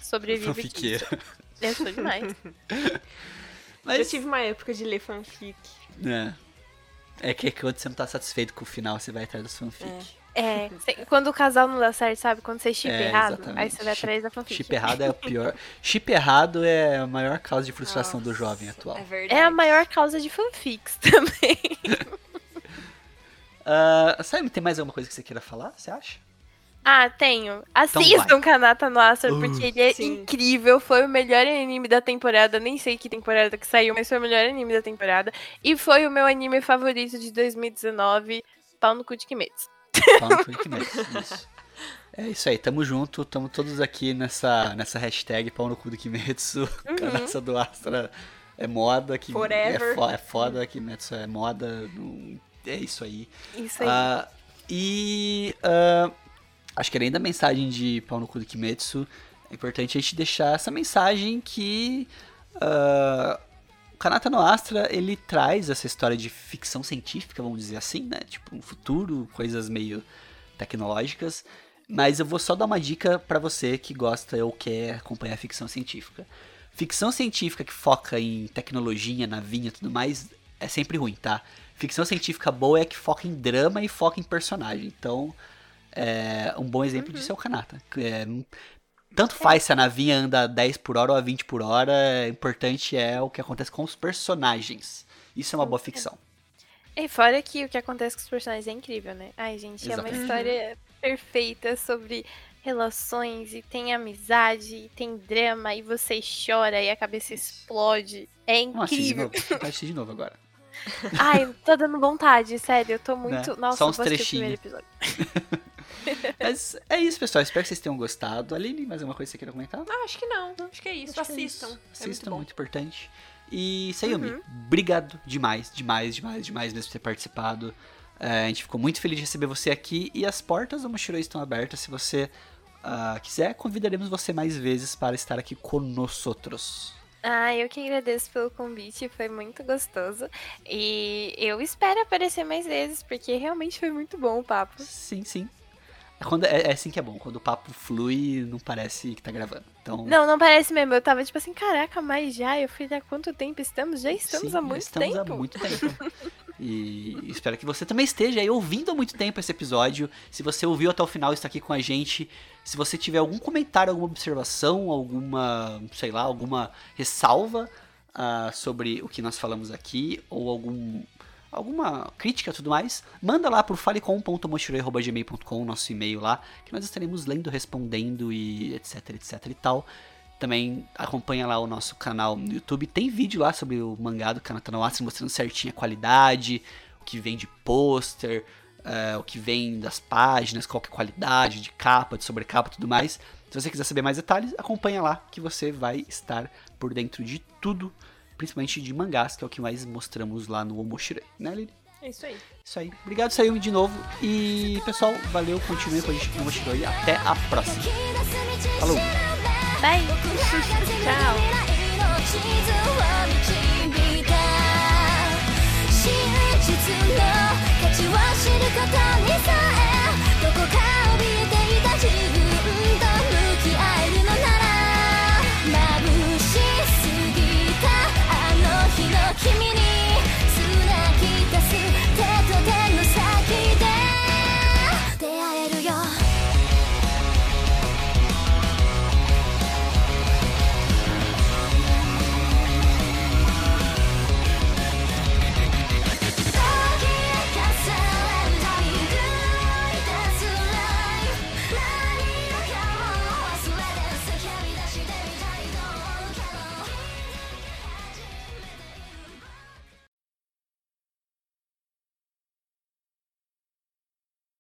sobrevive aqui. Fanfiqueira. Eu sou demais. Eu Mas, tive uma época de ler fanfic. é. É que quando você não tá satisfeito com o final, você vai atrás dos fanfic. É. É, quando o casal não dá certo, sabe? Quando você chip É, errado, aí exatamente. você vai atrás da fanfic. Chip errado é o pior. Chip errado é a maior causa de frustração do Nossa, jovem atual. É verdade. É a maior causa de fanfics também. Ah, sabe, tem mais alguma coisa que você queira falar? Você acha? Ah, tenho. Então Assistam Kanata no Astra, Uh, porque ele é sim. incrível. Foi o melhor anime da temporada. Nem sei que temporada que saiu, mas foi o melhor anime da temporada. E foi o meu anime favorito de 2019, Pau no cu de Kimetsu. Pau no isso. É isso aí, tamo junto, tamo todos aqui nessa, nessa hashtag pau no cu do Kimetsu, Uhum. Do Astra é moda, que Forever. É, fo é foda, Kimetsu é moda, não- é isso aí. Isso aí. Ah, e ah, acho que além da mensagem de pau no cu do Kimetsu, é importante a gente deixar essa mensagem que o Kanata no Astra, ele traz essa história de ficção científica, vamos dizer assim, né? Tipo, um futuro, coisas meio tecnológicas. Mas eu vou só dar uma dica pra você que gosta ou quer acompanhar ficção científica. Ficção científica que foca em tecnologia, navinha e tudo mais é sempre ruim, tá? Ficção científica boa é que foca em drama e foca em personagem. Então, é, um bom exemplo disso é o Kanata. É, tanto faz se a navinha anda a 10 por hora ou a 20 por hora, é, importante é o que acontece com os personagens. Isso é uma boa ficção. E fora que o que acontece com os personagens é incrível, né? Ai, gente, é uma Exatamente. história perfeita sobre relações e tem amizade, e tem drama, e você chora e a cabeça explode. É de incrível. novo. Vou assistir de novo agora. Ai, tô dando vontade, sério. Eu tô muito. Né? Nossa, Só eu uns vou assistir o trechinhos. primeiro episódio. Mas é isso, pessoal. Espero que vocês tenham gostado. Aline, mais alguma coisa que você queira comentar? Ah, acho que não. Acho que é isso. Acho é Assistam. isso. É Assistam, muito bom. muito importante. E Sayumi, Uhum. obrigado demais, demais, demais, demais mesmo por ter participado. É, a gente ficou muito feliz de receber você aqui e as portas do Mochiroi estão abertas. Se você ah, quiser, convidaremos você mais vezes para estar aqui conosco. Ah, eu que agradeço pelo convite, foi muito gostoso. E eu espero aparecer mais vezes, porque realmente foi muito bom o papo. Sim, sim. É, quando, é, é assim que é bom, quando o papo flui, não parece que tá gravando. Então, Não, não parece mesmo. Eu tava tipo assim, caraca, mas já? Eu fui há quanto tempo estamos? Já estamos Sim, há muito estamos tempo. há muito tempo. E espero que você também esteja aí ouvindo há muito tempo esse episódio. Se você ouviu até o final e está aqui com a gente, se você tiver algum comentário, alguma observação, alguma, sei lá, alguma ressalva ah, sobre o que nós falamos aqui, ou algum alguma crítica e tudo mais, manda lá pro falecom.mochiroi.gmail.com, nosso e-mail lá, que nós estaremos lendo, respondendo e etc, etc e tal. Também acompanha lá o nosso canal no YouTube. Tem vídeo lá sobre o mangá do Kanata no Atsu, mostrando certinho a qualidade, o que vem de pôster, eh, o que vem das páginas, qual é a qualidade de capa, de sobrecapa e tudo mais. Se você quiser saber mais detalhes, acompanha lá que você vai estar por dentro de tudo, principalmente de mangás, que é o que mais mostramos lá no Omoshirei, né, Lili? É isso aí. Isso aí. Obrigado, Sayumi, de novo. E, pessoal, valeu. Continue com a gente no Omoshirei. Até a próxima. Falou. Bye. Tchau.